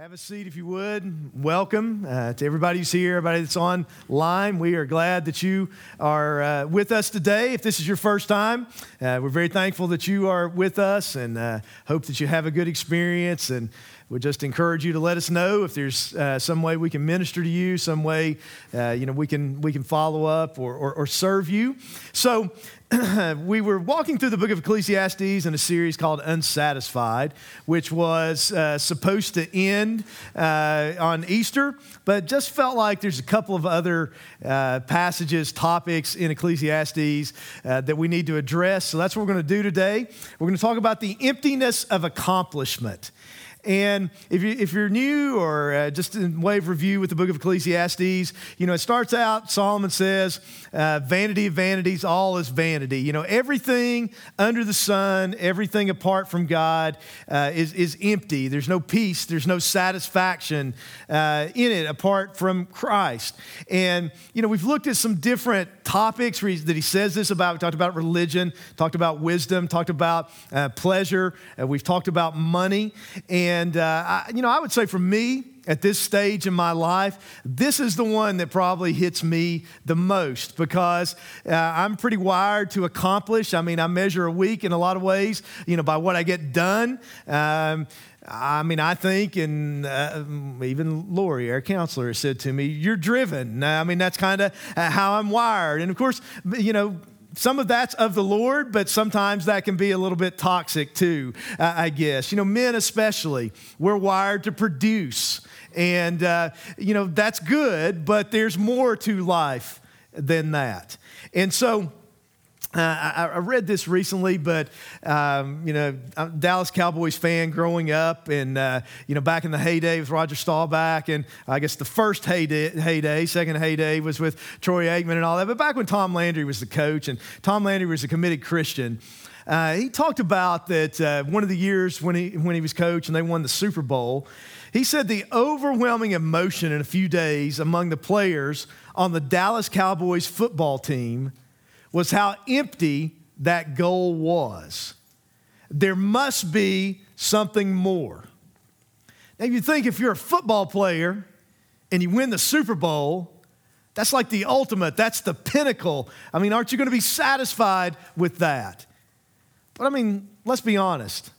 Have a seat if you would. Welcome uh, to everybody who's here, everybody that's online. We are glad that you are uh, with us today. If this is your first time, uh, we're very thankful that you are with us and uh, hope that you have a good experience. And we just encourage you to let us know if there's uh, some way we can minister to you, some way uh, you know we can we can follow up or, or, or serve you. So we were walking through the book of Ecclesiastes in a series called Unsatisfied, which was uh, supposed to end uh, on Easter, but just felt like there's a couple of other uh, passages, topics in Ecclesiastes uh, that we need to address. So that's what we're going to do today. We're going to talk about the emptiness of accomplishment. And if, you, if you're new or uh, just in way of review with the book of Ecclesiastes, you know, it starts out, Solomon says, uh, vanity of vanities, all is vanity. You know, everything under the sun, everything apart from God uh, is, is empty. There's no peace, there's no satisfaction uh, in it apart from Christ. And, you know, we've looked at some different topics that he says this about. We talked about religion, talked about wisdom, talked about uh, pleasure, we've talked about money. And and, uh, I, you know, I would say for me, at this stage in my life, this is the one that probably hits me the most because uh, I'm pretty wired to accomplish. I mean, I measure a week in a lot of ways, you know, by what I get done. Um, I mean, I think, and uh, even Lori, our counselor, said to me, You're driven. I mean, that's kind of uh, how I'm wired. And of course, you know, some of that's of the Lord, but sometimes that can be a little bit toxic too, I guess. You know, men especially, we're wired to produce. And, uh, you know, that's good, but there's more to life than that. And so, uh, I, I, read this recently, but um, you know, I'm Dallas Cowboys fan growing up, and uh, you know, back in the heyday with Roger Staubach, and I guess the first heyday, heyday, second heyday was with Troy Aikman and all that. But back when Tom Landry was the coach, and Tom Landry was a committed Christian, uh, he talked about that uh, one of the years when he when he was coach and they won the Super Bowl. He said the overwhelming emotion in a few days among the players on the Dallas Cowboys football team was how empty that goal was. There must be something more. Now, you think if you're a football player and you win the Super Bowl, that's like the ultimate, that's the pinnacle. I mean, aren't you going to be satisfied with that? But I mean, let's be honest.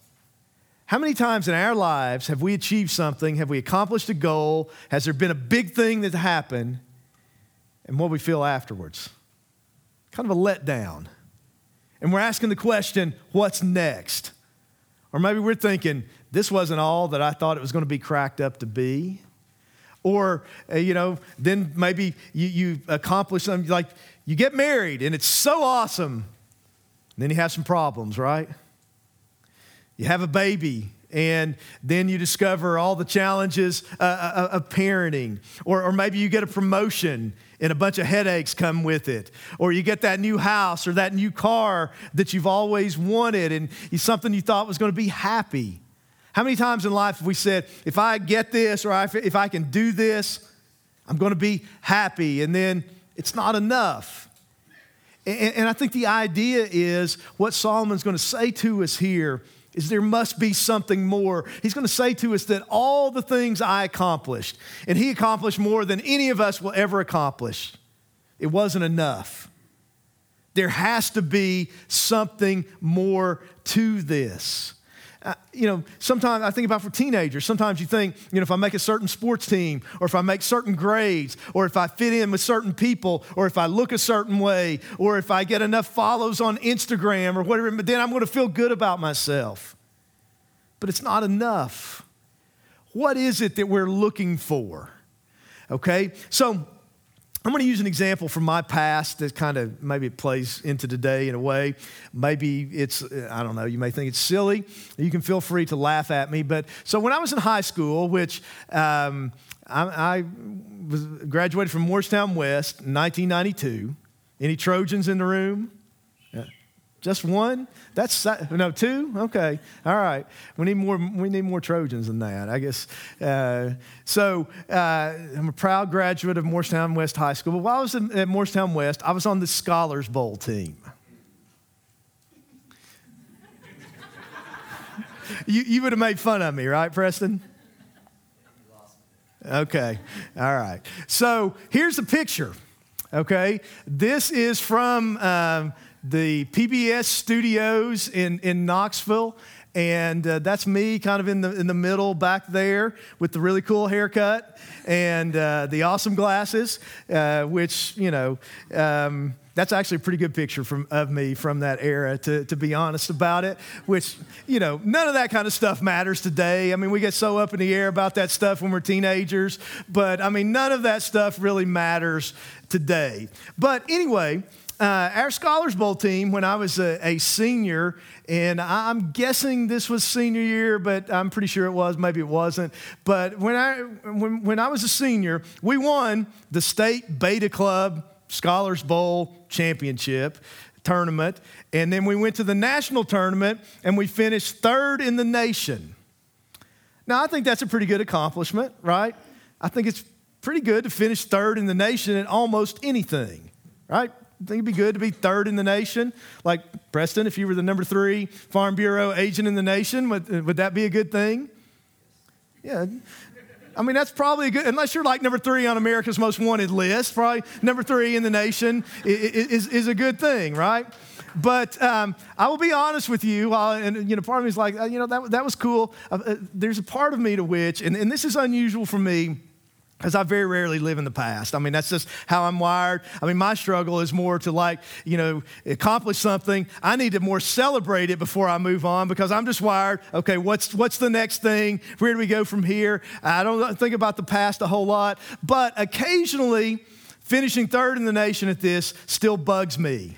How many times in our lives have we achieved something? Have we accomplished a goal? Has there been a big thing that happened? And what we feel afterwards? Kind of a letdown. And we're asking the question, what's next? Or maybe we're thinking, this wasn't all that I thought it was going to be cracked up to be. Or, uh, you know, then maybe you, you accomplish something like you get married and it's so awesome. And then you have some problems, right? You have a baby and then you discover all the challenges uh, uh, of parenting. Or, or maybe you get a promotion and a bunch of headaches come with it. Or you get that new house or that new car that you've always wanted and something you thought was going to be happy. How many times in life have we said, if I get this or if I can do this, I'm going to be happy, and then it's not enough? And I think the idea is what Solomon's going to say to us here is there must be something more. He's going to say to us that all the things I accomplished, and he accomplished more than any of us will ever accomplish, it wasn't enough. There has to be something more to this. Uh, you know, sometimes I think about for teenagers, sometimes you think, you know, if I make a certain sports team, or if I make certain grades, or if I fit in with certain people, or if I look a certain way, or if I get enough follows on Instagram or whatever, but then I'm going to feel good about myself. But it's not enough. What is it that we're looking for? Okay, so I'm going to use an example from my past that kind of maybe plays into today in a way. Maybe it's, I don't know, you may think it's silly. You can feel free to laugh at me. But so when I was in high school, which um, I, I was graduated from Morristown West in 1992. Any Trojans in the room? Just one? That's no two. Okay, all right. We need more. We need more Trojans than that, I guess. Uh, so uh, I'm a proud graduate of Morristown West High School. But while I was at Morristown West, I was on the Scholars Bowl team. you, you would have made fun of me, right, Preston? Okay, all right. So here's a picture, okay? This is from um, the PBS studios in, in Knoxville. And uh, that's me kind of in the, in the middle back there with the really cool haircut and uh, the awesome glasses, uh, which, you know, um, that's actually a pretty good picture from, of me from that era, to, to be honest about it, which, you know, none of that kind of stuff matters today. I mean, we get so up in the air about that stuff when we're teenagers, but I mean, none of that stuff really matters today. But anyway, uh, our Scholars Bowl team, when I was a, a, senior, and I'm guessing this was senior year, but I'm pretty sure it was, maybe it wasn't. But when I, when, when I was a senior, we won the state beta club Scholars Bowl championship tournament. And then we went to the national tournament and we finished third in the nation. Now, I think that's a pretty good accomplishment, right? I think it's pretty good to finish third in the nation in almost anything, right? I think it'd be good to be third in the nation. Like Preston, if you were the number three Farm Bureau agent in the nation, would, would that be a good thing? Yeah. I mean, that's probably a good, unless you're like number three on America's Most Wanted list, probably number three in the nation is, is a good thing, right? But um, I will be honest with you, uh, and you know, part of me is like, uh, you know, that, that was cool. Uh, uh, there's a part of me to which, and, and this is unusual for me, because I very rarely live in the past. I mean, that's just how I'm wired. I mean, my struggle is more to like, you know, accomplish something. I need to more celebrate it before I move on because I'm just wired. Okay, what's what's the next thing? Where do we go from here? I don't think about the past a whole lot, but occasionally, finishing third in the nation at this still bugs me.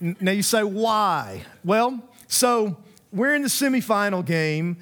now you say why? Well, so we're in the semifinal game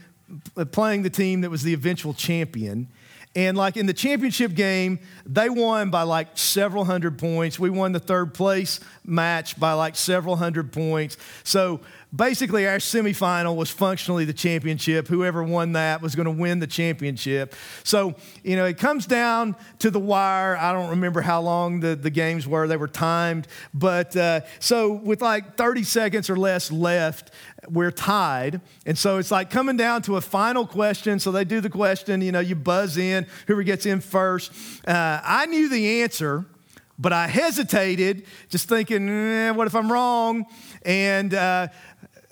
playing the team that was the eventual champion. And like in the championship game, they won by like several hundred points. We won the third place match by like several hundred points. So basically, our semifinal was functionally the championship. Whoever won that was going to win the championship. So, you know, it comes down to the wire. I don't remember how long the, the games were, they were timed. But uh, so, with like 30 seconds or less left, we're tied. And so it's like coming down to a final question. So they do the question, you know, you buzz in, whoever gets in first. Uh, I knew the answer, but I hesitated, just thinking, eh, what if I'm wrong? And, uh,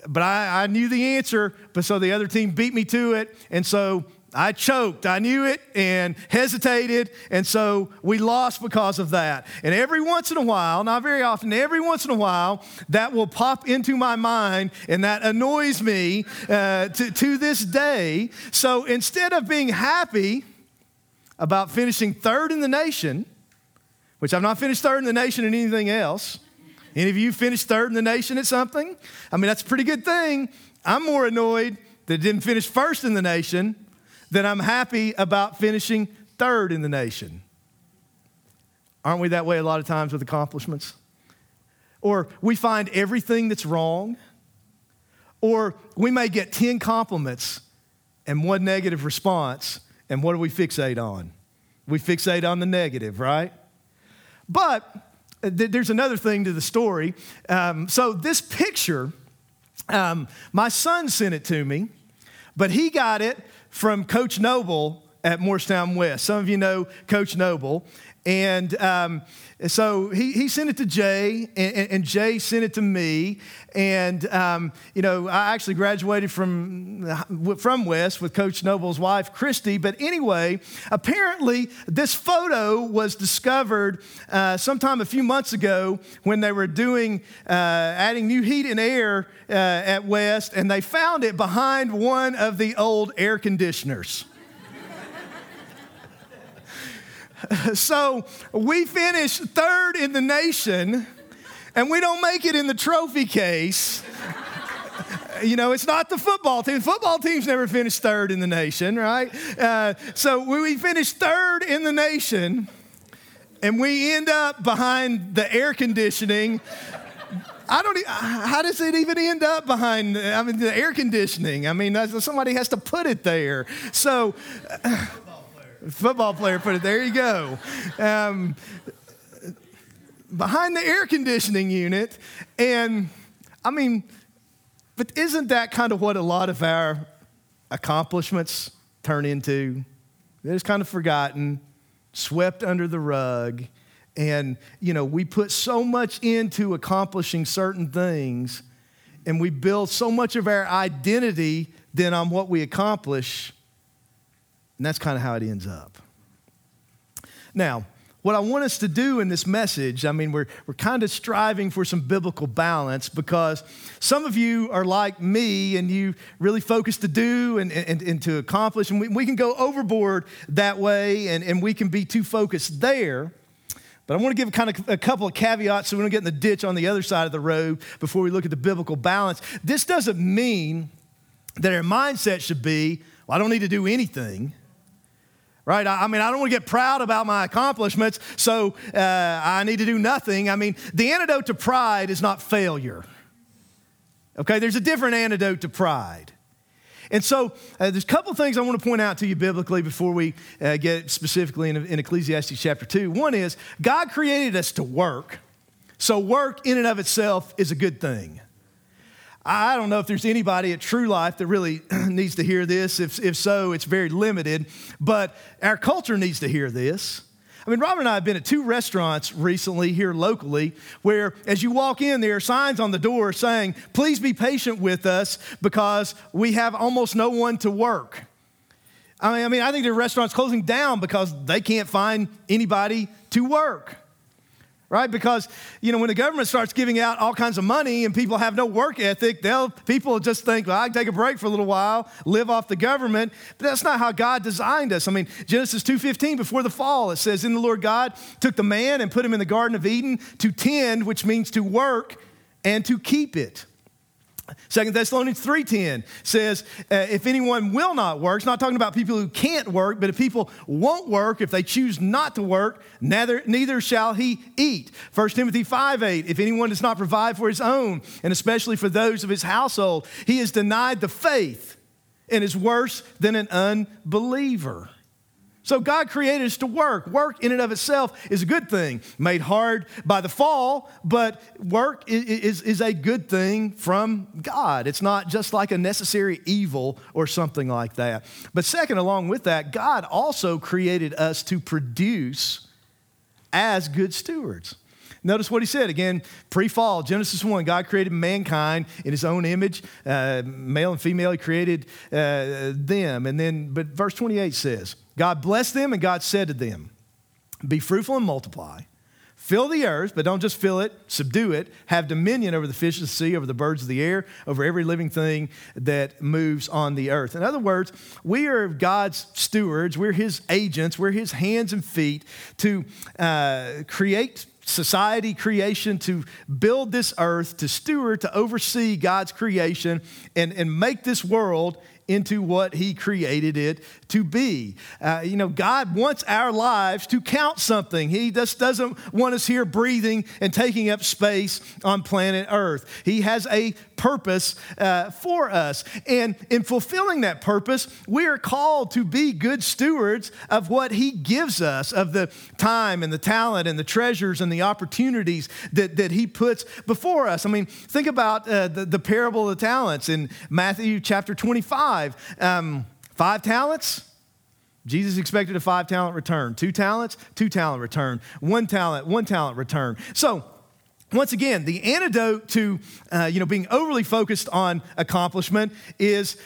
but I, I knew the answer, but so the other team beat me to it. And so I choked. I knew it and hesitated. And so we lost because of that. And every once in a while, not very often, every once in a while, that will pop into my mind and that annoys me uh, to, to this day. So instead of being happy about finishing third in the nation, which I've not finished third in the nation in anything else, any of you finished third in the nation at something? I mean, that's a pretty good thing. I'm more annoyed that didn't finish first in the nation then I'm happy about finishing third in the nation. Aren't we that way a lot of times with accomplishments? Or we find everything that's wrong, or we may get 10 compliments and one negative response, and what do we fixate on? We fixate on the negative, right? But uh, th- there's another thing to the story. Um, so, this picture, um, my son sent it to me, but he got it from Coach Noble at Morristown West. Some of you know Coach Noble. And um, so he, he sent it to Jay, and, and Jay sent it to me. And, um, you know, I actually graduated from, from West with Coach Noble's wife, Christy. But anyway, apparently this photo was discovered uh, sometime a few months ago when they were doing, uh, adding new heat and air uh, at West, and they found it behind one of the old air conditioners. so we finish third in the nation and we don't make it in the trophy case. you know, it's not the football team. Football teams never finish third in the nation, right? Uh, so we finish third in the nation, and we end up behind the air conditioning. I don't. How does it even end up behind? I mean, the air conditioning. I mean, somebody has to put it there. So. Football player put it there. You go. Um, behind the air conditioning unit. And I mean, but isn't that kind of what a lot of our accomplishments turn into? that is kind of forgotten, swept under the rug. And, you know, we put so much into accomplishing certain things, and we build so much of our identity then on what we accomplish. And that's kind of how it ends up. Now, what I want us to do in this message, I mean, we're, we're kind of striving for some biblical balance because some of you are like me and you really focus to do and, and, and to accomplish, and we, we can go overboard that way and, and we can be too focused there. But I want to give kind of a couple of caveats so we don't get in the ditch on the other side of the road before we look at the biblical balance. This doesn't mean that our mindset should be, well, I don't need to do anything right? I, mean, I don't want to get proud about my accomplishments, so uh, I need to do nothing. I mean, the antidote to pride is not failure. Okay, there's a different antidote to pride. And so uh, there's a couple things I want to point out to you biblically before we uh, get specifically in, in Ecclesiastes chapter 2. One is God created us to work, so work in and of itself is a good thing. I don't know if there's anybody at True Life that really needs to hear this. If, if so, it's very limited. But our culture needs to hear this. I mean, Robin and I have been at two restaurants recently here locally where, as you walk in, there are signs on the door saying, please be patient with us because we have almost no one to work. I mean, I, mean, I think there are restaurants closing down because they can't find anybody to work right? Because, you know, when the government starts giving out all kinds of money and people have no work ethic, they'll, people just think, well, I can take a break for a little while, live off the government. But that's not how God designed us. I mean, Genesis 2.15, before the fall, it says, in the Lord God took the man and put him in the Garden of Eden to tend, which means to work and to keep it. Second Thessalonians 3.10 says, uh, if anyone will not work, it's not talking about people who can't work, but if people won't work, if they choose not to work, neither, neither shall he eat. 1 Timothy 5.8, if anyone does not provide for his own, and especially for those of his household, he is denied the faith and is worse than an unbeliever. So God created us to work. Work in and of itself is a good thing, made hard by the fall, but work is, is, a good thing from God. It's not just like a necessary evil or something like that. But second, along with that, God also created us to produce as good stewards. Notice what he said again, pre fall, Genesis 1, God created mankind in his own image, uh, male and female, he created uh, them. And then, but verse 28 says, God blessed them, and God said to them, Be fruitful and multiply. Fill the earth, but don't just fill it, subdue it. Have dominion over the fish of the sea, over the birds of the air, over every living thing that moves on the earth. In other words, we are God's stewards, we're His agents, we're His hands and feet to uh, create society, creation, to build this earth, to steward, to oversee God's creation, and, and make this world into what He created it to be. Uh, you know, God wants our lives to count something. He just doesn't want us here breathing and taking up space on planet Earth. He has a purpose uh, for us. And in fulfilling that purpose, we are called to be good stewards of what He gives us, of the time and the talent and the treasures and the opportunities that, that He puts before us. I mean, think about uh, the, the parable of the talents in Matthew chapter 25. Um, five talents. Jesus expected a five talent return. Two talents, two talent return. One talent, one talent return. So, once again, the antidote to uh, you know being overly focused on accomplishment is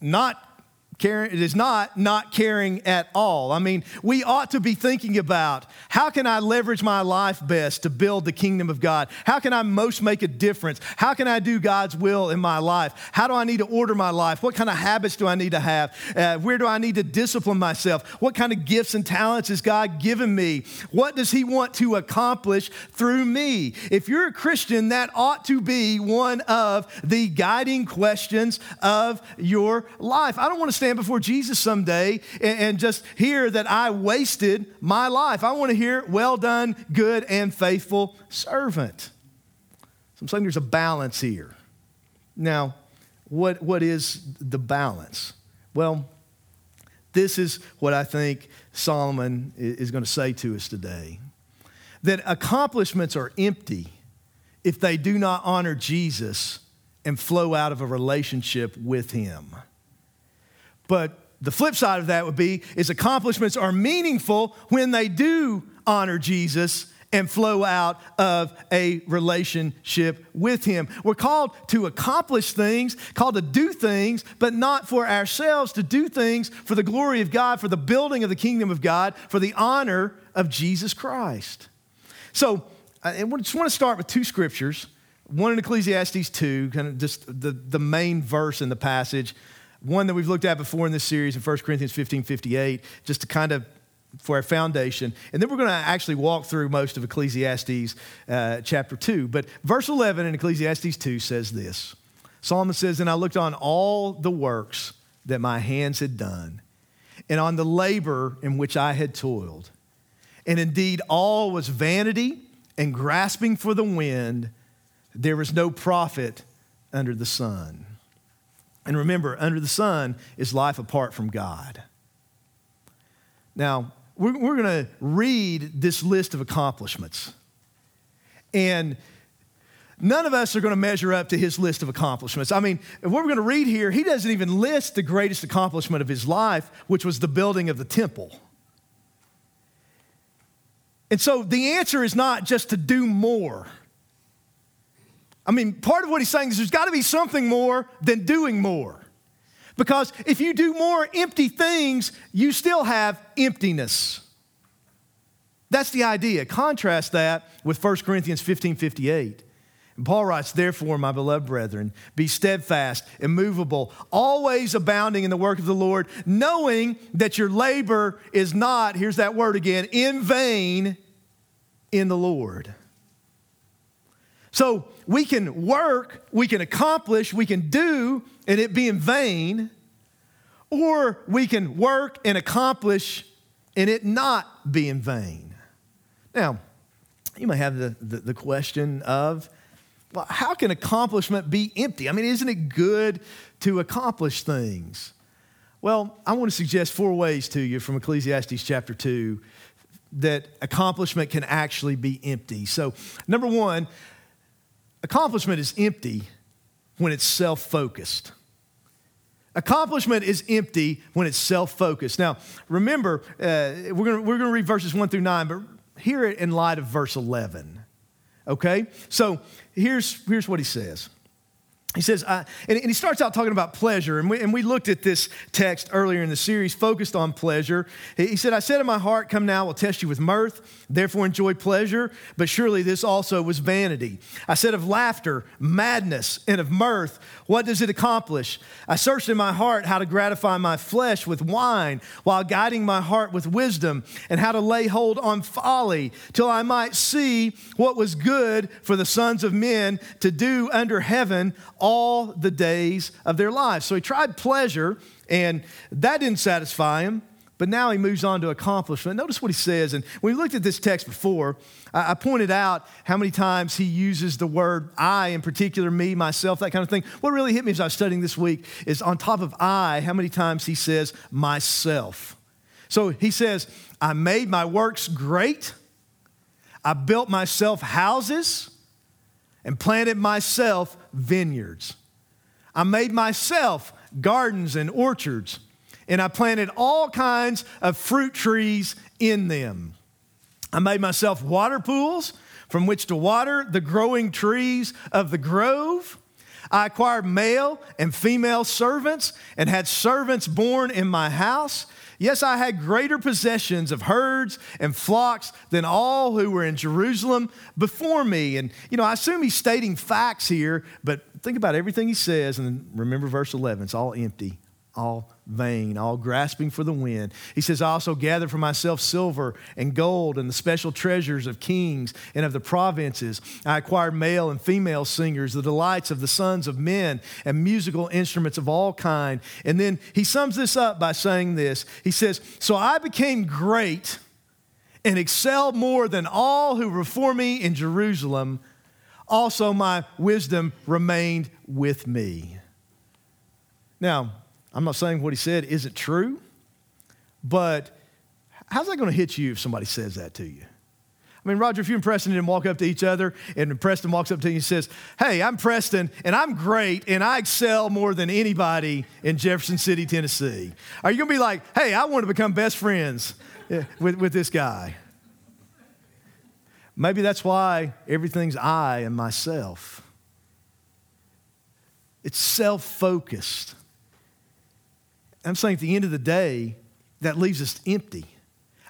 not Caring, it is not not caring at all. I mean, we ought to be thinking about how can I leverage my life best to build the kingdom of God? How can I most make a difference? How can I do God's will in my life? How do I need to order my life? What kind of habits do I need to have? Uh, where do I need to discipline myself? What kind of gifts and talents has God given me? What does He want to accomplish through me? If you're a Christian, that ought to be one of the guiding questions of your life. I don't want to stand before Jesus someday and, and just hear that I wasted my life. I want to hear, well done, good and faithful servant. So I'm saying there's a balance here. Now, what, what is the balance? Well, this is what I think Solomon is going to say to us today that accomplishments are empty if they do not honor Jesus and flow out of a relationship with Him. But The flip side of that would be is accomplishments are meaningful when they do honor Jesus and flow out of a relationship with Him. We're called to accomplish things, called to do things, but not for ourselves, to do things for the glory of God, for the building of the kingdom of God, for the honor of Jesus Christ. So, I just want to start with two scriptures. One in Ecclesiastes 2, kind of just the, the main verse in the passage. One that we've looked at before in this series in 1 Corinthians 15 58, just to kind of for our foundation. And then we're going to actually walk through most of Ecclesiastes uh, chapter 2. But verse 11 in Ecclesiastes 2 says this Solomon says, And I looked on all the works that my hands had done, and on the labor in which I had toiled. And indeed, all was vanity and grasping for the wind. There was no profit under the sun. And remember, under the sun is life apart from God. Now, we're, we're going to read this list of accomplishments. And none of us are going to measure up to his list of accomplishments. I mean, what we're going to read here, he doesn't even list the greatest accomplishment of his life, which was the building of the temple. And so the answer is not just to do more. I mean, part of what he's saying is there's got to be something more than doing more. Because if you do more empty things, you still have emptiness. That's the idea. Contrast that with 1 Corinthians 15 58. And Paul writes, Therefore, my beloved brethren, be steadfast, immovable, always abounding in the work of the Lord, knowing that your labor is not, here's that word again, in vain in the Lord. So we can work, we can accomplish, we can do, and it be in vain, or we can work and accomplish and it not be in vain. Now, you may have the, the, the question of, well, how can accomplishment be empty? I mean, isn't it good to accomplish things? Well, I want to suggest four ways to you from Ecclesiastes chapter 2 that accomplishment can actually be empty. So, number one, accomplishment is empty when it's self focused. Accomplishment is empty when it's self focused. Now, remember, uh, we're going we're to read verses 1 through 9, but hear it in light of verse 11. Okay? So here's, here's what he says he says, and, and, he starts out talking about pleasure. And we, and we looked at this text earlier in the series, focused on pleasure. He said, I said in my heart, Come now, we'll test you with mirth, therefore enjoy pleasure. But surely this also was vanity. I said of laughter, madness, and of mirth, what does it accomplish? I searched in my heart how to gratify my flesh with wine, while guiding my heart with wisdom, and how to lay hold on folly, till I might see what was good for the sons of men to do under heaven all the days of their lives. So he tried pleasure, and that didn't satisfy him. But now he moves on to accomplishment. Notice what he says. And we looked at this text before, I pointed out how many times he uses the word I, in particular, me, myself, that kind of thing. What really hit me as I was studying this week is on top of I, how many times he says myself. So he says, I made my works great. I built myself houses and planted myself vineyards. I made myself gardens and orchards, and I planted all kinds of fruit trees in them. I made myself water pools from which to water the growing trees of the grove. I acquired male and female servants and had servants born in my house. Yes, I had greater possessions of herds and flocks than all who were in Jerusalem before me. And, you know, I assume he's stating facts here, but think about everything he says and remember verse 11. It's all empty all vain, all grasping for the wind. He says, I also gathered for myself silver and gold and the special treasures of kings and of the provinces. I acquired male and female singers, the delights of the sons of men, and musical instruments of all kind. And then he sums this up by saying this He says, So I became great and excelled more than all who were before me in Jerusalem. Also, my wisdom remained with me. Now, I'm not saying what he said isn't true, but how's that going to hit you if somebody says that to you? I mean, Roger, if you and Preston didn't walk up to each other and Preston walks up to you and says, Hey, I'm Preston and I'm great and I excel more than anybody in Jefferson City, Tennessee, are you going to be like, Hey, I want to become best friends eh, with, with this guy? Maybe that's why everything's I and myself. It's self focused. I'm saying at the end of the day, that leaves us empty.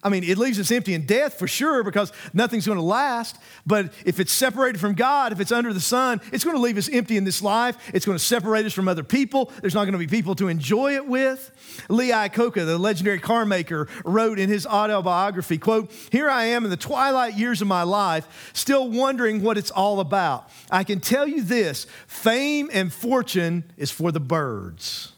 I mean, it leaves us empty in death for sure because nothing's going to last. But if it's separated from God, if it's under the sun, it's going to leave us empty in this life. It's going to separate us from other people. There's not going to be people to enjoy it with. Lee Iacocca, the legendary car maker, wrote in his autobiography, quote, Here I am in the twilight years of my life, still wondering what it's all about. I can tell you this fame and fortune is for the birds.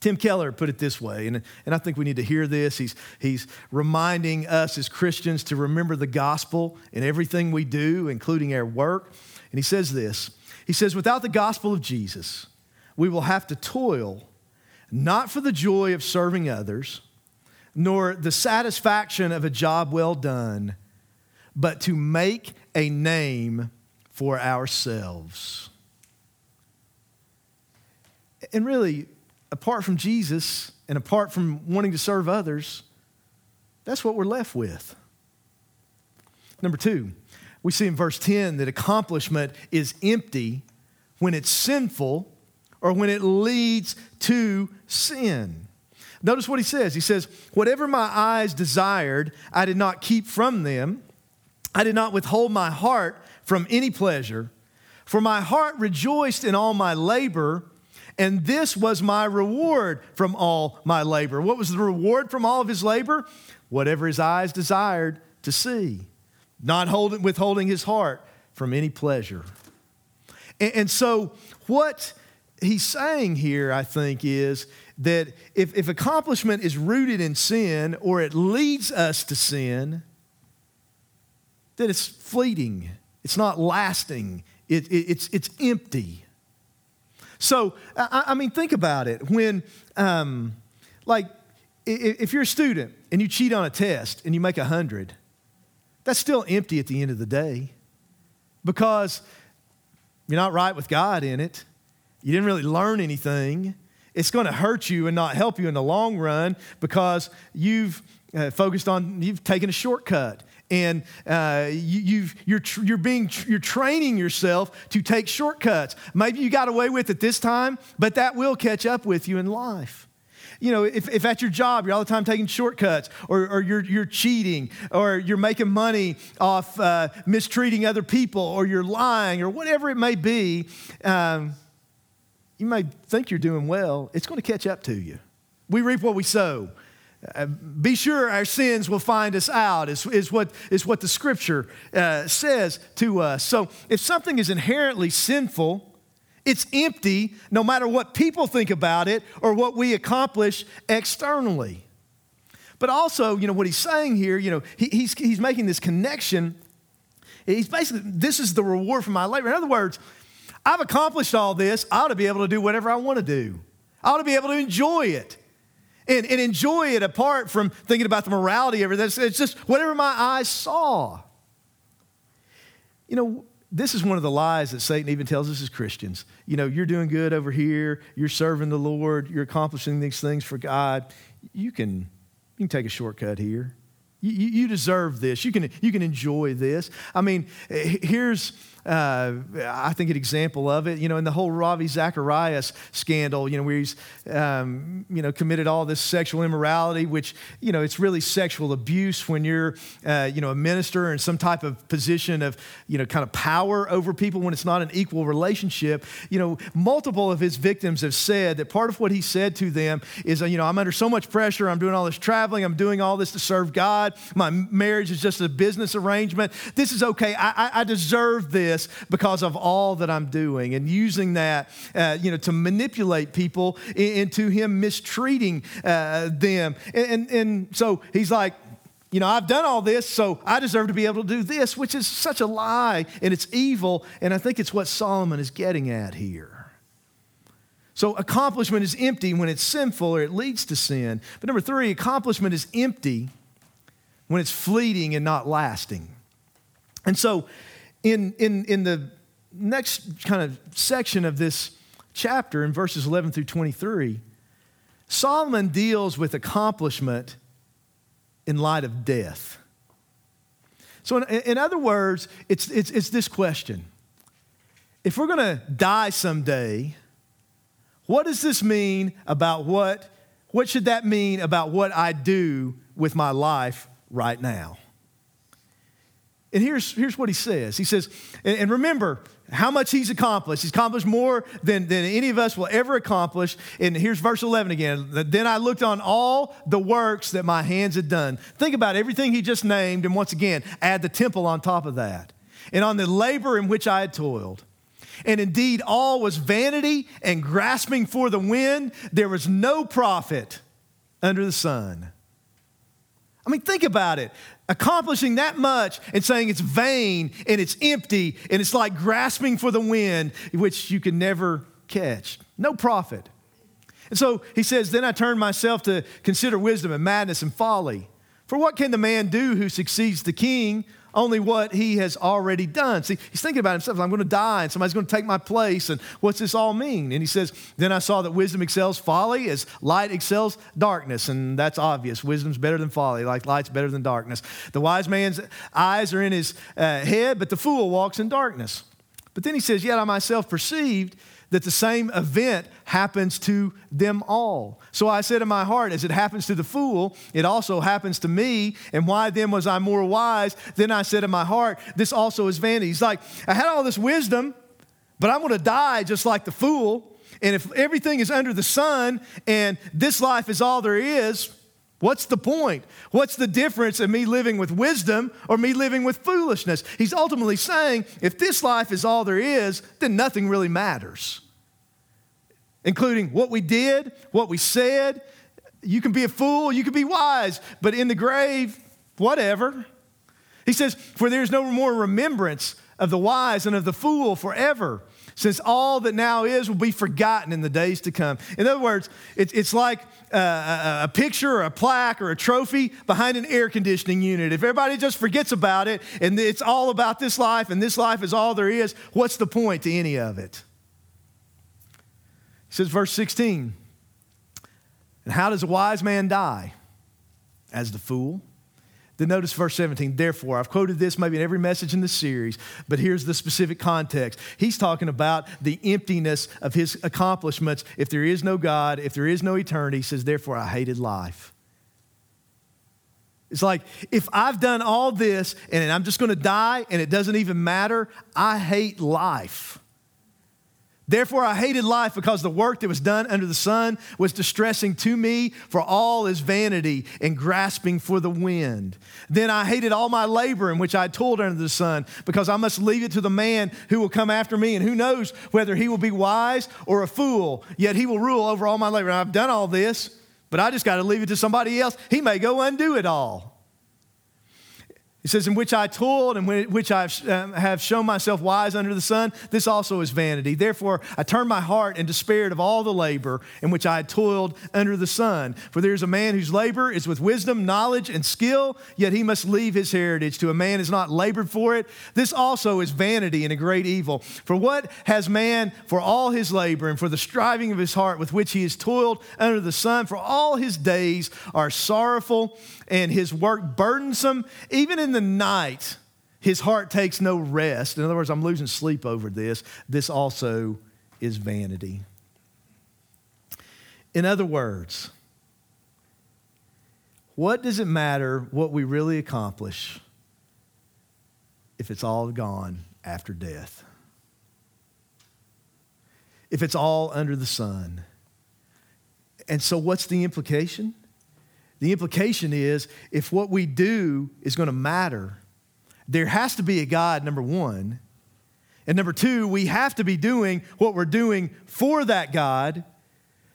Tim Keller put it this way, and, and I think we need to hear this. He's, he's reminding us as Christians to remember the gospel in everything we do, including our work. And he says this He says, Without the gospel of Jesus, we will have to toil not for the joy of serving others, nor the satisfaction of a job well done, but to make a name for ourselves. And really, apart from Jesus and apart from wanting to serve others, that's what we're left with. Number two, we see in verse 10 that accomplishment is empty when it's sinful or when it leads to sin. Notice what he says. He says, Whatever my eyes desired, I did not keep from them. I did not withhold my heart from any pleasure. For my heart rejoiced in all my labor and this was my reward from all my labor. What was the reward from all of his labor? Whatever his eyes desired to see, not holding, withholding his heart from any pleasure. And, and so, what he's saying here, I think, is that if, if accomplishment is rooted in sin or it leads us to sin, that it's fleeting, it's not lasting, it, it, it's, it's empty. So, I, I mean, think about it. When, um, like, if you're a student and you cheat on a test and you make 100, that's still empty at the end of the day because you're not right with God in it. You didn't really learn anything. It's going to hurt you and not help you in the long run because you've uh, focused on, you've taken a shortcut and uh, you, are you're, you're, being, you're training yourself to take shortcuts. Maybe you got away with it this time, but that will catch up with you in life. You know, if, if at your job you're all the time taking shortcuts, or, or you're, you're cheating, or you're making money off uh, mistreating other people, or you're lying, or whatever it may be, um, you may think you're doing well. It's going to catch up to you. We reap what we sow. Uh, be sure our sins will find us out, is, is, what, is what the scripture uh, says to us. So if something is inherently sinful, it's empty no matter what people think about it or what we accomplish externally. But also, you know, what he's saying here, you know, he, he's, he's making this connection. He's basically, this is the reward for my labor. In other words, I've accomplished all this. I ought to be able to do whatever I want to do. I ought to be able to enjoy it and, and enjoy it apart from thinking about the morality of it. It's just whatever my eyes saw. You know, this is one of the lies that Satan even tells us as Christians. You know, you're doing good over here, you're serving the Lord, you're accomplishing these things for God. You can, you can take a shortcut here. You, you, deserve this. You can, you can enjoy this. I mean, here's, uh, I think, an example of it. You know, in the whole Ravi Zacharias scandal, you know, where he's, um, you know, committed all this sexual immorality, which, you know, it's really sexual abuse when you're, uh, you know, a minister in some type of position of, you know, kind of power over people when it's not an equal relationship. You know, multiple of his victims have said that part of what he said to them is, uh, you know, I'm under so much pressure. I'm doing all this traveling. I'm doing all this to serve God. My marriage is just a business arrangement. This is okay. I, I, I deserve this this because of all that I'm doing, and using that, uh, you know, to manipulate people into him mistreating uh, them. And, and, and so he's like, you know, I've done all this, so I deserve to be able to do this, which is such a lie and it's evil. And I think it's what Solomon is getting at here. So, accomplishment is empty when it's sinful or it leads to sin. But number three, accomplishment is empty when it's fleeting and not lasting. And so, in, in, in the next kind of section of this chapter, in verses 11 through 23, Solomon deals with accomplishment in light of death. So, in, in other words, it's, it's, it's this question If we're going to die someday, what does this mean about what, what should that mean about what I do with my life right now? And here's, here's what he says. He says, and, and remember, how much he's accomplished. He's accomplished more than, than any of us will ever accomplish. And here's verse 11 again. Then I looked on all the works that my hands had done. Think about everything he just named, and once again, add the temple on top of that. And on the labor in which I had toiled. And indeed, all was vanity and grasping for the wind. There was no profit under the sun. I mean, think about it accomplishing that much and saying it's vain and it's empty and it's like grasping for the wind, which you can never catch. No profit. And so he says, Then I turned myself to consider wisdom and madness and folly. For what can the man do who succeeds the king only what he has already done. See, he's thinking about himself. I'm going to die and somebody's going to take my place. And what's this all mean? And he says, Then I saw that wisdom excels folly as light excels darkness. And that's obvious. Wisdom's better than folly, like light's better than darkness. The wise man's eyes are in his uh, head, but the fool walks in darkness. But then he says, Yet I myself perceived that the same event happens to them all. So I said in my heart, as it happens to the fool, it also happens to me. And why then was I more wise? Then I said in my heart, this also is vanity. He's like, I had all this wisdom, but I'm going to die just like the fool. And if everything is under the sun and this life is all there is, What's the point? What's the difference in me living with wisdom or me living with foolishness? He's ultimately saying if this life is all there is, then nothing really matters, including what we did, what we said. You can be a fool, you can be wise, but in the grave, whatever. He says, For there's no more remembrance of the wise and of the fool forever since all that now is will be forgotten in the days to come. In other words, it's, it's like uh, a, a, picture or a plaque or a trophy behind an air conditioning unit. If everybody just forgets about it and it's all about this life and this life is all there is, what's the point to any of it? He says, verse 16, and how does a wise man die? As the fool. Then notice verse 17. Therefore, I've quoted this maybe in every message in the series, but here's the specific context. He's talking about the emptiness of his accomplishments. If there is no God, if there is no eternity, he says, Therefore, I hated life. It's like, if I've done all this and I'm just going to die and it doesn't even matter, I hate life. Therefore, I hated life because the work that was done under the sun was distressing to me, for all is vanity and grasping for the wind. Then I hated all my labor in which I toiled under the sun, because I must leave it to the man who will come after me, and who knows whether he will be wise or a fool, yet he will rule over all my labor. I've done all this, but I just got to leave it to somebody else. He may go undo it all. He says, In which I toiled and which I um, have shown myself wise under the sun, this also is vanity. Therefore, I turned my heart and despaired of all the labor in which I had toiled under the sun. For there is a man whose labor is with wisdom, knowledge, and skill, yet he must leave his heritage to a man who has not labored for it. This also is vanity and a great evil. For what has man for all his labor and for the striving of his heart with which he has toiled under the sun? For all his days are sorrowful and his work burdensome. Even in the night, his heart takes no rest. In other words, I'm losing sleep over this. This also is vanity. In other words, what does it matter what we really accomplish if it's all gone after death? If it's all under the sun? And so, what's the implication? The implication is if what we do is going to matter, there has to be a God, number one. And number two, we have to be doing what we're doing for that God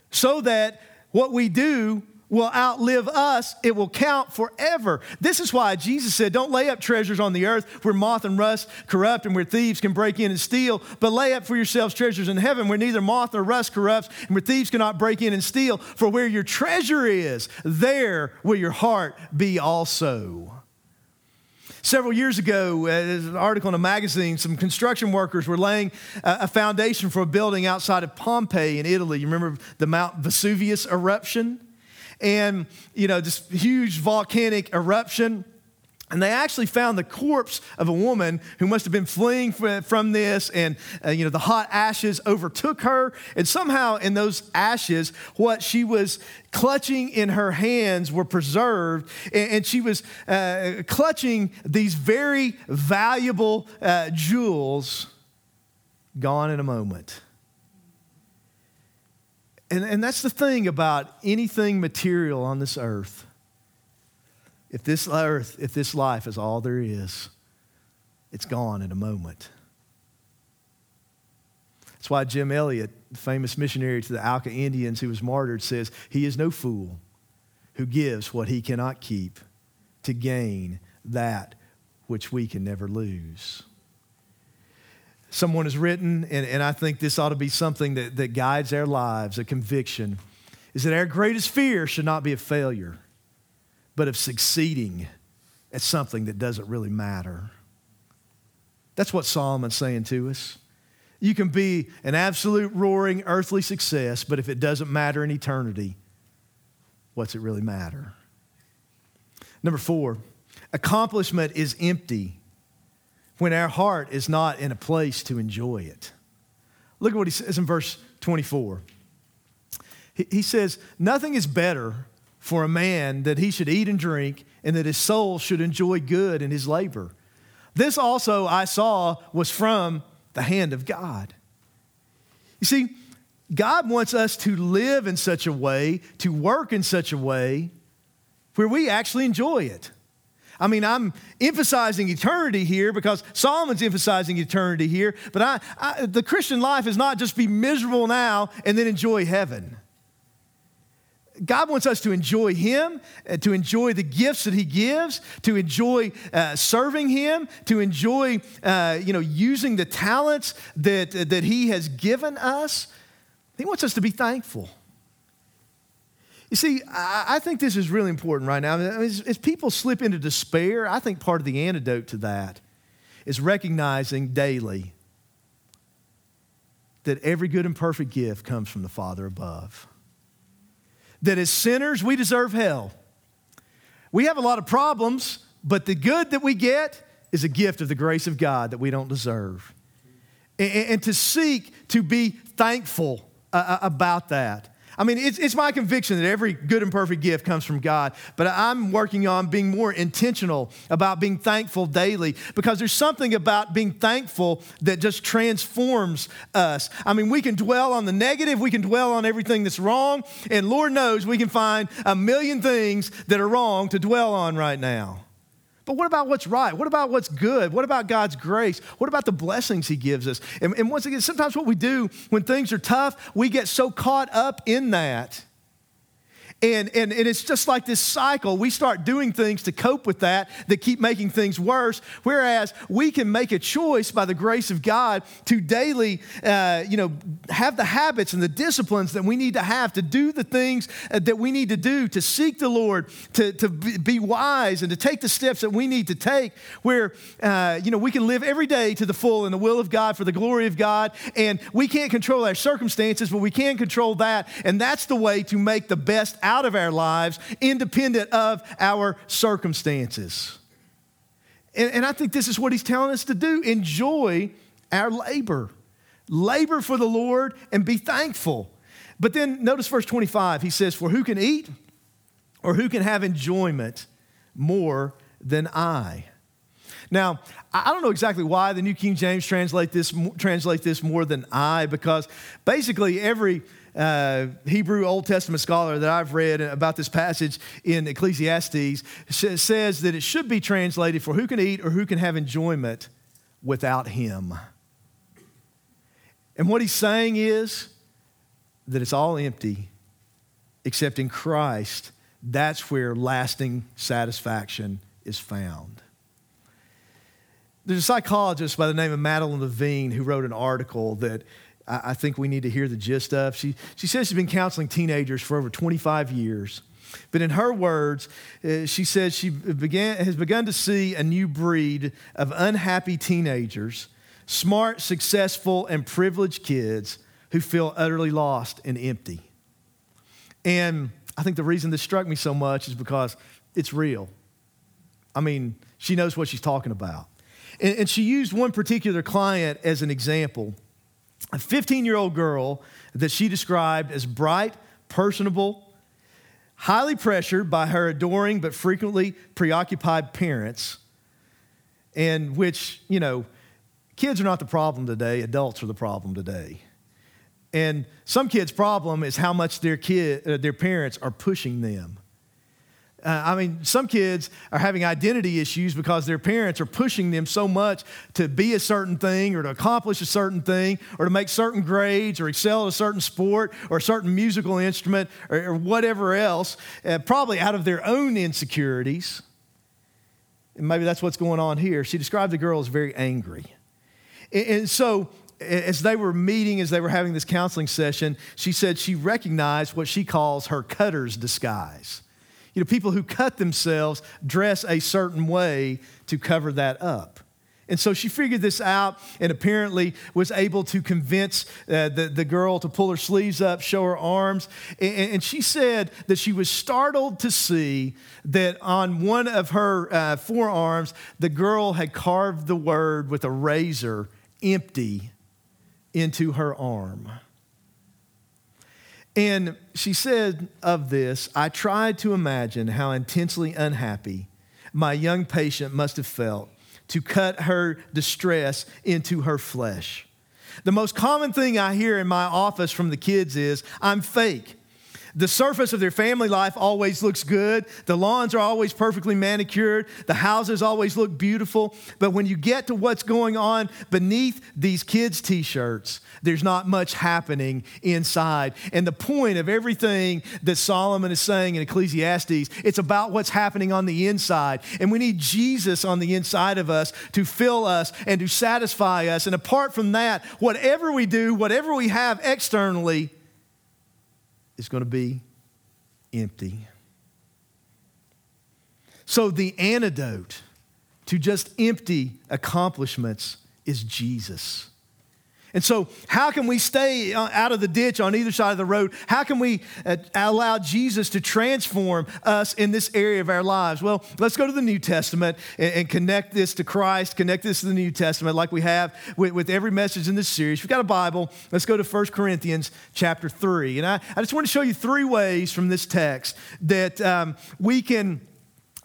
so that what we do will outlive us, it will count forever. This is why Jesus said, Don't lay up treasures on the earth where moth and rust corrupt and where thieves can break in and steal, but lay up for yourselves treasures in heaven where neither moth nor rust corrupts and where thieves cannot break in and steal. For where your treasure is, there will your heart be also. Several years ago, uh, there's an article in a magazine, some construction workers were laying a, a foundation for a building outside of Pompeii in Italy. You remember the Mount Vesuvius eruption? And, you know, this huge volcanic eruption. And they actually found the corpse of a woman who must have been fleeing from this, and uh, you know the hot ashes overtook her. And somehow, in those ashes, what she was clutching in her hands were preserved, and, and she was uh, clutching these very valuable uh, jewels, gone in a moment. And, and that's the thing about anything material on this earth if this earth, if this life is all there is, it's gone in a moment. That's why Jim Elliot, the famous missionary to the Auca Indians who was martyred, says, He is no fool who gives what he cannot keep to gain that which we can never lose. Someone has written, and, and I think this ought to be something that, that guides our lives, a conviction, is that our greatest fear should not be a failure but of succeeding at something that doesn't really matter. That's what Solomon's saying to us. You can be an absolute roaring earthly success, but if it doesn't matter in eternity, what's it really matter? Number four, accomplishment is empty when our heart is not in a place to enjoy it. Look at what he says in verse 24. He says, Nothing is better for a man that he should eat and drink, and that his soul should enjoy good in his labor. This also I saw was from the hand of God. You see, God wants us to live in such a way, to work in such a way where we actually enjoy it. I mean, I'm emphasizing eternity here because Solomon's emphasizing eternity here, but I, I, the Christian life is not just be miserable now and then enjoy heaven. God wants us to enjoy Him, uh, to enjoy the gifts that He gives, to enjoy uh, serving Him, to enjoy, uh, you know, using the talents that, that He has given us. He wants us to be thankful. You see, I, think this is really important right now. As, people slip into despair, I think part of the antidote to that is recognizing daily that every good and perfect gift comes from the Father above that as sinners, we deserve hell. We have a lot of problems, but the good that we get is a gift of the grace of God that we don't deserve. And, and to seek to be thankful uh, uh about that. I mean, it's, it's my conviction that every good and perfect gift comes from God, but I'm working on being more intentional about being thankful daily because there's something about being thankful that just transforms us. I mean, we can dwell on the negative, we can dwell on everything that's wrong, and Lord knows we can find a million things that are wrong to dwell on right now. But what about what's right? What about what's good? What about God's grace? What about the blessings He gives us? And, and once again, sometimes what we do when things are tough, we get so caught up in that and, and, and it's just like this cycle. We start doing things to cope with that that keep making things worse. Whereas we can make a choice by the grace of God to daily, uh, you know, have the habits and the disciplines that we need to have to do the things uh, that we need to do to seek the Lord, to, to be wise, and to take the steps that we need to take. Where, uh, you know, we can live every day to the full in the will of God for the glory of God. And we can't control our circumstances, but we can control that. And that's the way to make the best out of our lives, independent of our circumstances. And, and I think this is what he's telling us to do enjoy our labor. Labor for the Lord and be thankful. But then notice verse 25. He says, For who can eat or who can have enjoyment more than I? Now, I don't know exactly why the New King James translate this, translate this more than I, because basically every uh, Hebrew Old Testament scholar that I've read about this passage in Ecclesiastes says that it should be translated for who can eat or who can have enjoyment without him. And what he's saying is that it's all empty except in Christ. That's where lasting satisfaction is found. There's a psychologist by the name of Madeline Levine who wrote an article that I think we need to hear the gist of. She, she says she's been counseling teenagers for over 25 years. But in her words, uh, she says she began, has begun to see a new breed of unhappy teenagers, smart, successful, and privileged kids who feel utterly lost and empty. And I think the reason this struck me so much is because it's real. I mean, she knows what she's talking about. And, and she used one particular client as an example a 15 year old girl that she described as bright, personable, highly pressured by her adoring but frequently preoccupied parents, and which, you know, kids are not the problem today, adults are the problem today. And some kids' problem is how much their kid, uh, their parents are pushing them. Uh, I mean, some kids are having identity issues because their parents are pushing them so much to be a certain thing or to accomplish a certain thing or to make certain grades or excel at a certain sport or a certain musical instrument or, or whatever else, uh, probably out of their own insecurities. And maybe that's what's going on here. She described the girl as very angry. and, and so, as they were meeting, as they were having this counseling session, she said she recognized what she calls her cutter's disguise. You know, people who cut themselves dress a certain way to cover that up. And so she figured this out and apparently was able to convince uh, the, the girl to pull her sleeves up, show her arms. And, and, she said that she was startled to see that on one of her uh, forearms, the girl had carved the word with a razor, empty, into her arm. And she said of this, I tried to imagine how intensely unhappy my young patient must have felt to cut her distress into her flesh. The most common thing I hear in my office from the kids is, I'm fake. The surface of their family life always looks good. The lawns are always perfectly manicured. The houses always look beautiful. But when you get to what's going on beneath these kids' t shirts, there's not much happening inside. And the point of everything that Solomon is saying in Ecclesiastes, it's about what's happening on the inside. And we need Jesus on the inside of us to fill us and to satisfy us. And apart from that, whatever we do, whatever we have externally, is going to be empty. So, the antidote to just empty accomplishments is Jesus. And so, how can we stay uh, out of the ditch on either side of the road? How can we uh, allow Jesus to transform us in this area of our lives? Well, let's go to the New Testament and, connect this to Christ, connect this to the New Testament like we have with, every message in this series. You've got a Bible, let's go to 1 Corinthians chapter 3. And I, I just want to show you three ways from this text that um, we can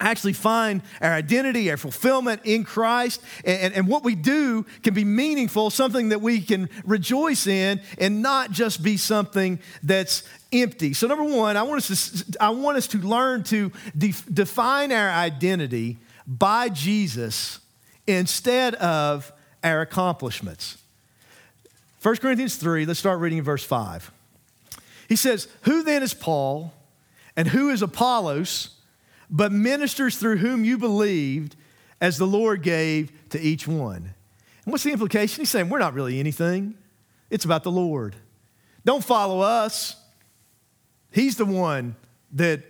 actually find our identity, our fulfillment in Christ, and, and, what we do can be meaningful, something that we can rejoice in, and not just be something that's empty. So, number one, I want us to, I want us to learn to define our identity by Jesus instead of our accomplishments. 1 Corinthians 3, let's start reading in verse 5. He says, Who then is Paul, and who is Apollos? But ministers through whom you believed as the Lord gave to each one. And what's the implication? He's saying we're not really anything, it's about the Lord. Don't follow us. He's the one that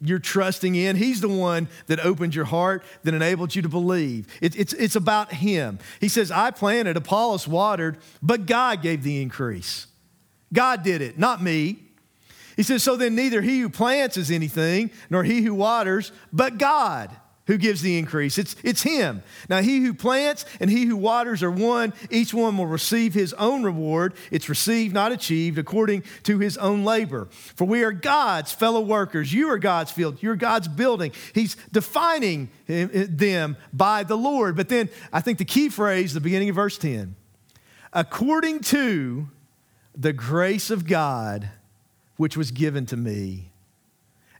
you're trusting in. He's the one that opened your heart, that enabled you to believe. It, it's, it's about Him. He says, I planted, Apollos watered, but God gave the increase. God did it, not me. He says, So then neither he who plants is anything, nor he who waters, but God who gives the increase. It's, it's him. Now, he who plants and he who waters are one. Each one will receive his own reward. It's received, not achieved, according to his own labor. For we are God's fellow workers. You are God's field. You're God's building. He's defining them by the Lord. But then I think the key phrase, the beginning of verse 10 according to the grace of God which was given to me.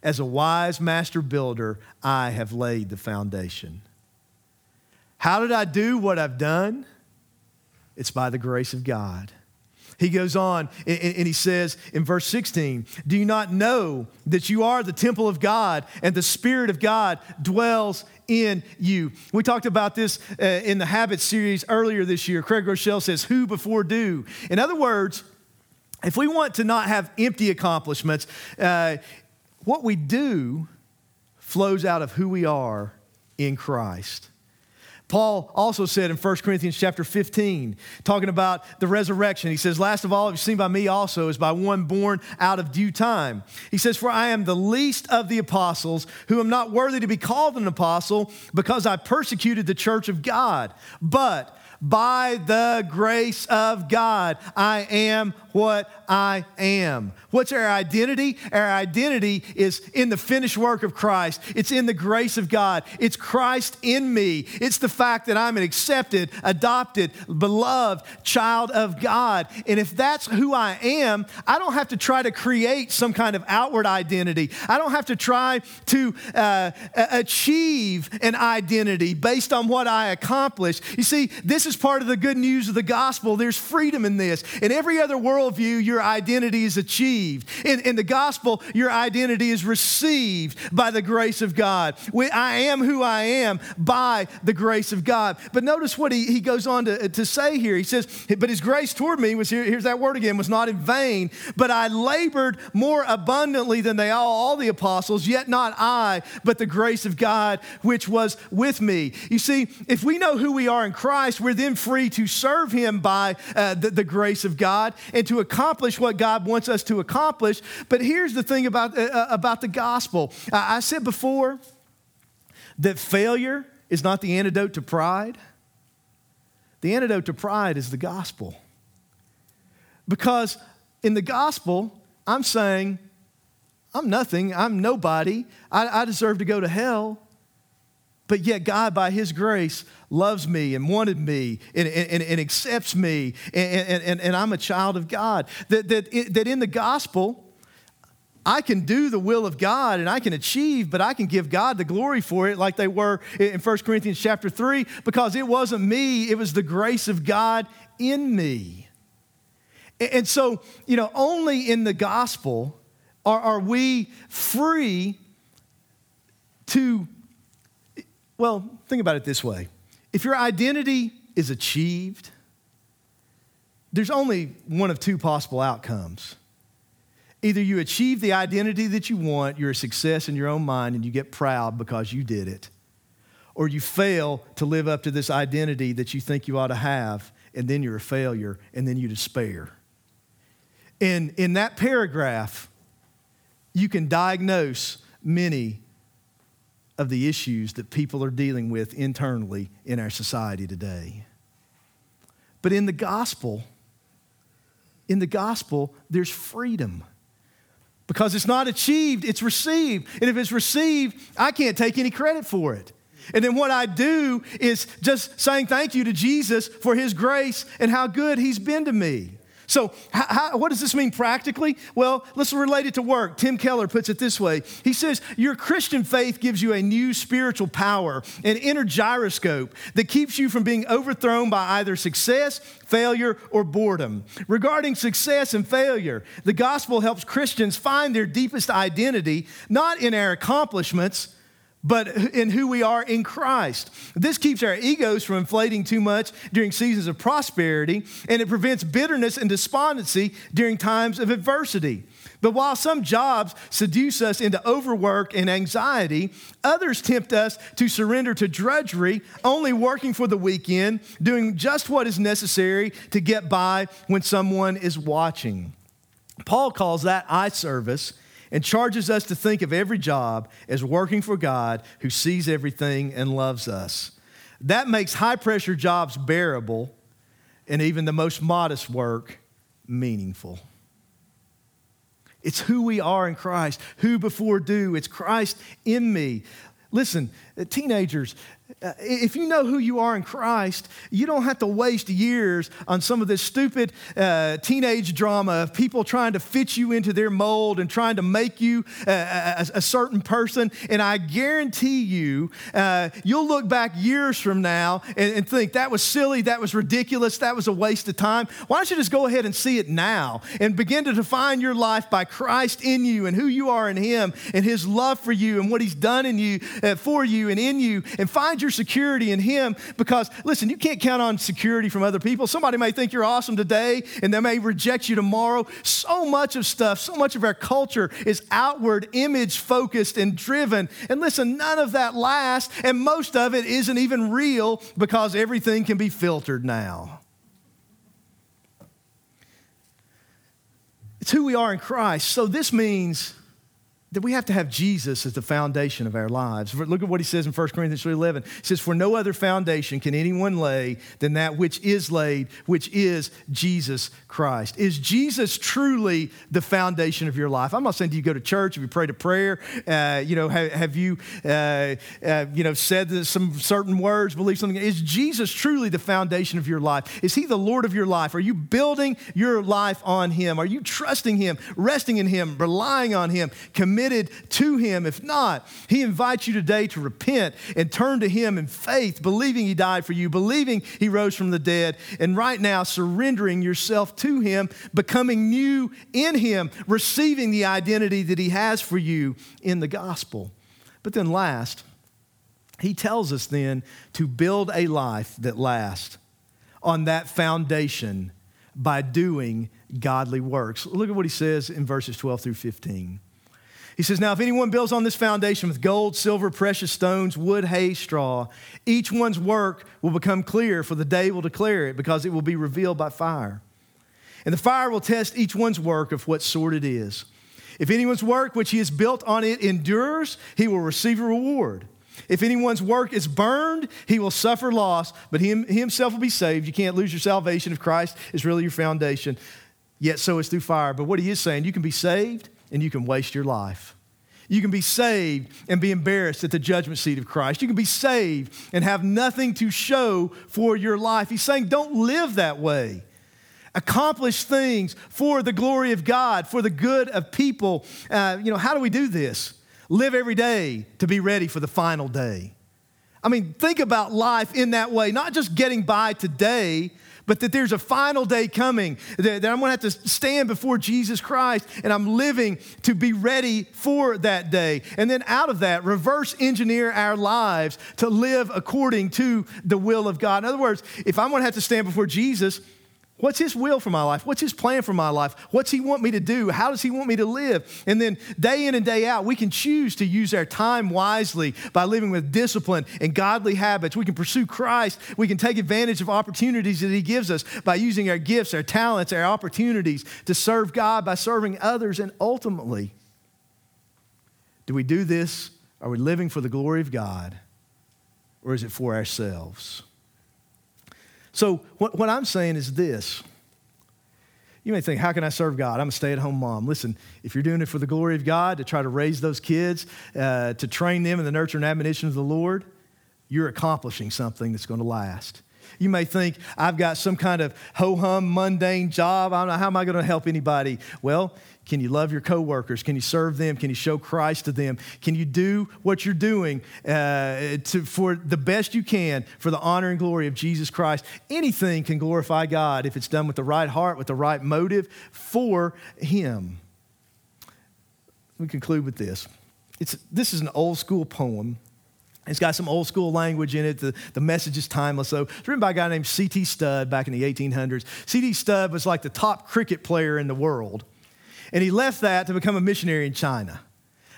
As a wise master builder, I have laid the foundation. How did I do what I've done? It's by the grace of God. He goes on and he says in verse 16, Do you not know that you are the temple of God and the Spirit of God dwells in you? We talked about this uh, in the Habit series earlier this year. Craig Groeschel says, Who before do? In other words, if we want to not have empty accomplishments, uh, what we do flows out of who we are in Christ. Paul also said in 1 Corinthians chapter 15, talking about the resurrection, he says, Last of all, you've seen by me also, is by one born out of due time. He says, For I am the least of the apostles, who am not worthy to be called an apostle, because I persecuted the church of God. But by the grace of God, I am what I am. What's our identity? Our identity is in the finished work of Christ. It's in the grace of God. It's Christ in me. It's the fact that I'm an accepted, adopted, beloved child of God. And if that's who I am, I don't have to try to create some kind of outward identity. I don't have to try to uh, achieve an identity based on what I accomplish. You see, this is part of the good news of the gospel. There's freedom in this. In every other worldview, your identity is achieved. In, in the gospel, your identity is received by the grace of God. We, I am who I am by the grace of God. But notice what he, he goes on to, to say here. He says, But his grace toward me was here, here's that word again, was not in vain, but I labored more abundantly than they all, all the apostles, yet not I, but the grace of God which was with me. You see, if we know who we are in Christ, we're then free to serve Him by uh, the, the, grace of God and to accomplish what God wants us to accomplish. But here's the thing about, uh, uh about the gospel I said before that failure is not the antidote to pride. The antidote to pride is the gospel. Because in the gospel, I'm saying, I'm nothing, I'm nobody, I, I deserve to go to hell. But yet, God, by His grace, loves me and wanted me and, and, and accepts me, and, and, and, I'm a child of God. That, that, that in the gospel, I can do the will of God and I can achieve, but I can give God the glory for it, like they were in 1 Corinthians chapter 3, because it wasn't me, it was the grace of God in me. And so, you know, only in the gospel are, are we free to well, think about it this way if your identity is achieved, there's only one of two possible outcomes. Either you achieve the identity that you want, you're a success in your own mind, and you get proud because you did it, or you fail to live up to this identity that you think you ought to have, and then you're a failure, and then you despair. And in that paragraph, you can diagnose many of the issues that people are dealing with internally in our society today. But in the gospel, in the gospel, there's freedom. Because it's not achieved, it's received. And if it's received, I can't take any credit for it. And then what I do is just saying thank you to Jesus for his grace and how good he's been to me. So, how, what does this mean practically? Well, let's relate it to work. Tim Keller puts it this way He says, Your Christian faith gives you a new spiritual power, an inner gyroscope that keeps you from being overthrown by either success, failure, or boredom. Regarding success and failure, the gospel helps Christians find their deepest identity not in our accomplishments but in who we are in Christ. This keeps our egos from inflating too much during seasons of prosperity, and it prevents bitterness and despondency during times of adversity. But while some jobs seduce us into overwork and anxiety, others tempt us to surrender to drudgery, only working for the weekend, doing just what is necessary to get by when someone is watching. Paul calls that eye service and charges us to think of every job as working for God who sees everything and loves us. That makes high pressure jobs bearable and even the most modest work meaningful. It's who we are in Christ, who before do. It's Christ in me. Listen, teenagers, if you know who you are in Christ, you don't have to waste years on some of this stupid uh, teenage drama of people trying to fit you into their mold and trying to make you uh, a, a, certain person. And I guarantee you, uh, you'll look back years from now and, and, think that was silly, that was ridiculous, that was a waste of time. Why don't you just go ahead and see it now and begin to define your life by Christ in you and who you are in Him and His love for you and what He's done in you uh, for you and in you and find your security in Him because, listen, you can't count on security from other people. Somebody may think you're awesome today and they may reject you tomorrow. So much of stuff, so much of our culture is outward, image focused, and driven. And listen, none of that lasts, and most of it isn't even real because everything can be filtered now. It's who we are in Christ. So this means that we have to have Jesus as the foundation of our lives. Look at what he says in 1 Corinthians 3.11. He says, For no other foundation can anyone lay than that which is laid, which is Jesus Christ. Is Jesus truly the foundation of your life? I'm not saying do you go to church, have you prayed a prayer, uh, you know, have, have you, uh, uh, you know, said some certain words, believe something. Is Jesus truly the foundation of your life? Is he the Lord of your life? Are you building your life on him? Are you trusting him, resting in him, relying on him, committed to Him. If not, He invites you today to repent and turn to Him in faith, believing He died for you, believing He rose from the dead, and right now surrendering yourself to Him, becoming new in Him, receiving the identity that He has for you in the gospel. But then, last, He tells us then to build a life that lasts on that foundation by doing godly works. Look at what he says in verses 12 through 15. He says, Now, if anyone builds on this foundation with gold, silver, precious stones, wood, hay, straw, each one's work will become clear, for the day will declare it, because it will be revealed by fire. And the fire will test each one's work of what sort it is. If anyone's work which he has built on it endures, he will receive a reward. If anyone's work is burned, he will suffer loss, but he, he himself will be saved. You can't lose your salvation if Christ is really your foundation. Yet so is through fire. But what he is saying, you can be saved and you can waste your life. You can be saved and be embarrassed at the judgment seat of Christ. You can be saved and have nothing to show for your life. He's saying, don't live that way. Accomplish things for the glory of God, for the good of people. Uh, you know, how do we do this? Live every day to be ready for the final day. I mean, think about life in that way, not just getting by today, but that there's a final day coming, that, I'm gonna have to stand before Jesus Christ and I'm living to be ready for that day. And then out of that, reverse engineer our lives to live according to the will of God. In other words, if I'm gonna have to stand before Jesus, What's his will for my life? What's his plan for my life? What's he want me to do? How does he want me to live? And then day in and day out, we can choose to use our time wisely by living with discipline and godly habits. We can pursue Christ. We can take advantage of opportunities that he gives us by using our gifts, our talents, our opportunities to serve God by serving others. And ultimately, do we do this? Are we living for the glory of God? Or is it for ourselves? So, what, what I'm saying is this. You may think, how can I serve God? I'm a stay at home mom. Listen, if you're doing it for the glory of God, to try to raise those kids, uh, to train them in the nurture and admonition of the Lord, you're accomplishing something that's going to last. You may think, I've got some kind of ho hum, mundane job. I don't know, how am I going to help anybody? Well, can you love your coworkers? Can you serve them? Can you show Christ to them? Can you do what you're doing uh, to, for the best you can for the honor and glory of Jesus Christ? Anything can glorify God if it's done with the right heart, with the right motive for Him. We conclude with this. It's, this is an old school poem. It's got some old school language in it. The, the message is timeless. So it's written by a guy named C.T. Studd back in the 1800s. C.T. Studd was like the top cricket player in the world. And he left that to become a missionary in China.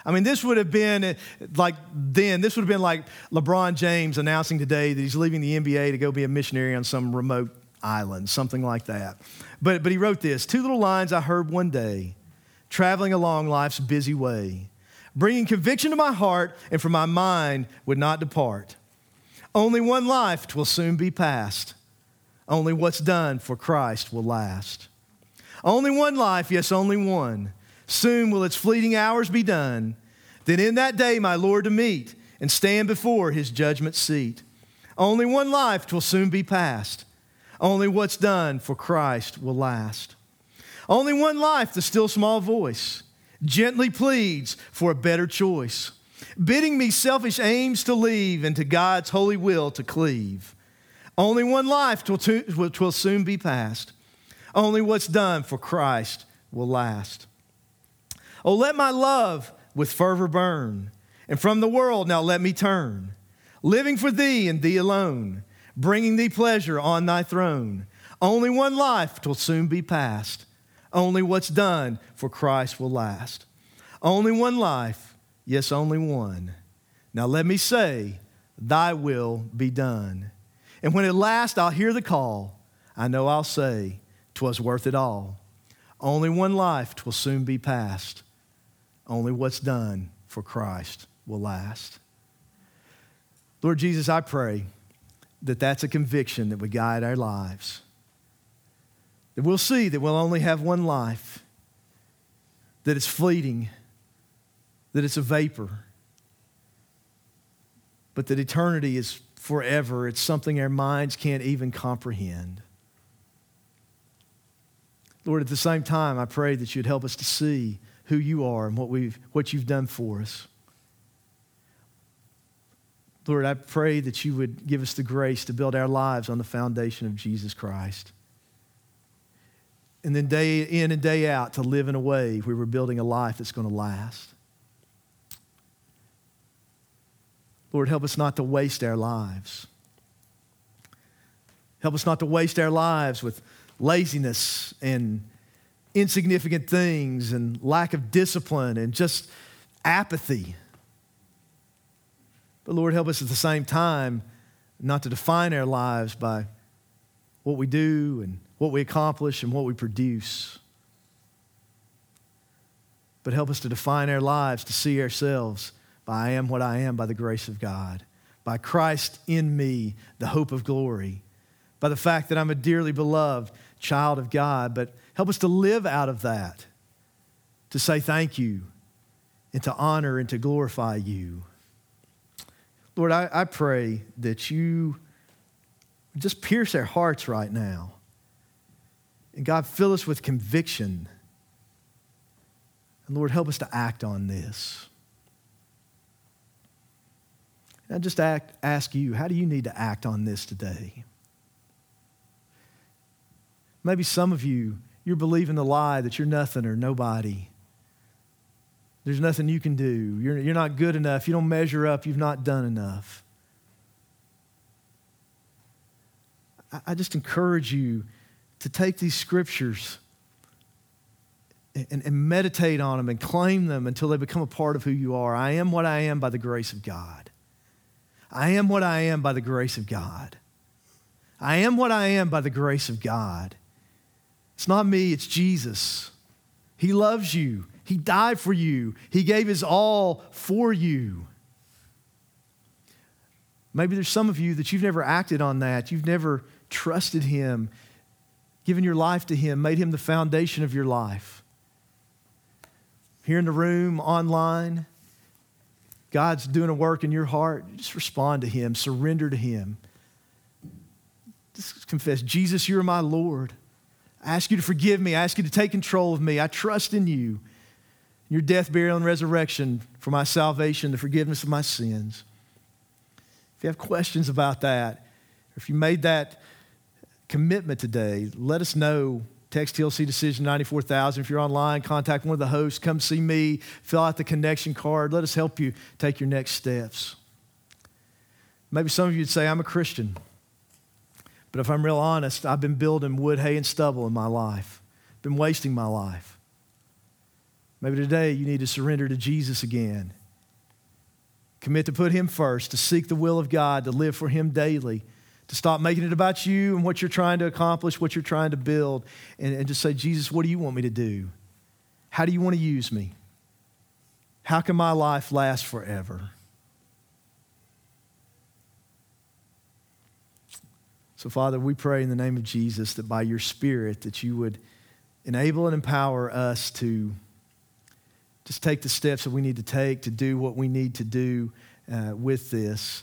I mean, this would have been eh, like then, this would have been like LeBron James announcing today that he's leaving the NBA to go be a missionary on some remote island, something like that. But, but he wrote this two little lines I heard one day, traveling along life's busy way, bringing conviction to my heart and from my mind would not depart. Only one life twill soon be past. Only what's done for Christ will last. Only one life, yes, only one. Soon will its fleeting hours be done. Then in that day, my Lord to meet and stand before his judgment seat. Only one life twill soon be past. Only what's done for Christ will last. Only one life, the still small voice gently pleads for a better choice, bidding me selfish aims to leave and to God's holy will to cleave. Only one life twill, twill soon be past. Only what's done for Christ will last. Oh, let my love with fervor burn And from the world now let me turn, living for thee and thee alone, bringing thee pleasure on thy throne. Only one life till soon be past. Only what's done for Christ will last. Only one life, yes, only one. Now let me say, Thy will be done. And when at last I'll hear the call, I know I'll say, 'Twas worth it all. Only one life, 'twill soon be past. Only what's done for Christ will last. Lord Jesus, I pray that that's a conviction that would guide our lives. That we'll see that we'll only have one life, that it's fleeting, that it's a vapor, but that eternity is forever. It's something our minds can't even comprehend. Lord, at the same time, I pray that you'd help us to see who you are and what, we've, what you've done for us. Lord, I pray that you would give us the grace to build our lives on the foundation of Jesus Christ. And then day in and day out to live in a way where we're building a life that's going to last. Lord, help us not to waste our lives. Help us not to waste our lives with laziness and insignificant things and lack of discipline and just apathy. But Lord, help us at the same time not to define our lives by what we do and what we accomplish and what we produce. But help us to define our lives to see ourselves by I am what I am by the grace of God, by Christ in me, the hope of glory, by the fact that I'm a dearly beloved child of God. But help us to live out of that, to say thank you, and to honor and to glorify you. Lord, I, I pray that you just pierce our hearts right now. And God, fill us with conviction. And Lord, help us to act on this. And I just act, ask you, how do you need to act on this today? Maybe some of you, you're believing the lie that you're nothing or nobody. There's nothing you can do. You're, you're not good enough. You don't measure up. You've not done enough. I, just encourage you to take these scriptures and, and meditate on them and claim them until they become a part of who you are. I am what I am by the grace of God. I am what I am by the grace of God. I am what I am by the grace of God. It's not me, it's Jesus. He loves you. He died for you, He gave His all for you. Maybe there's some of you that you've never acted on that. You've never trusted Him, given your life to Him, made Him the foundation of your life. Here in the room, online, God's doing a work in your heart. Just respond to Him, surrender to Him. Just confess, Jesus, you're my Lord. I ask you to forgive me. I ask you to take control of me. I trust in you your death, burial, and resurrection for my salvation, the forgiveness of my sins. If you have questions about that, or if you made that commitment today, let us know. Text TLC Decision 94000. If you're online, contact one of the hosts. Come see me. Fill out the connection card. Let us help you take your next steps. Maybe some of you would say, I'm a Christian. But if I'm real honest, I've been building wood, hay, and stubble in my life, been wasting my life. Maybe today you need to surrender to Jesus again. Commit to put Him first, to seek the will of God, to live for Him daily, to stop making it about you and what you're trying to accomplish, what you're trying to build, and, and just say, Jesus, what do you want me to do? How do you want to use me? How can my life last forever? So, Father, we pray in the name of Jesus that by your Spirit that you would enable and empower us to just take the steps that we need to take to do what we need to do uh, with this.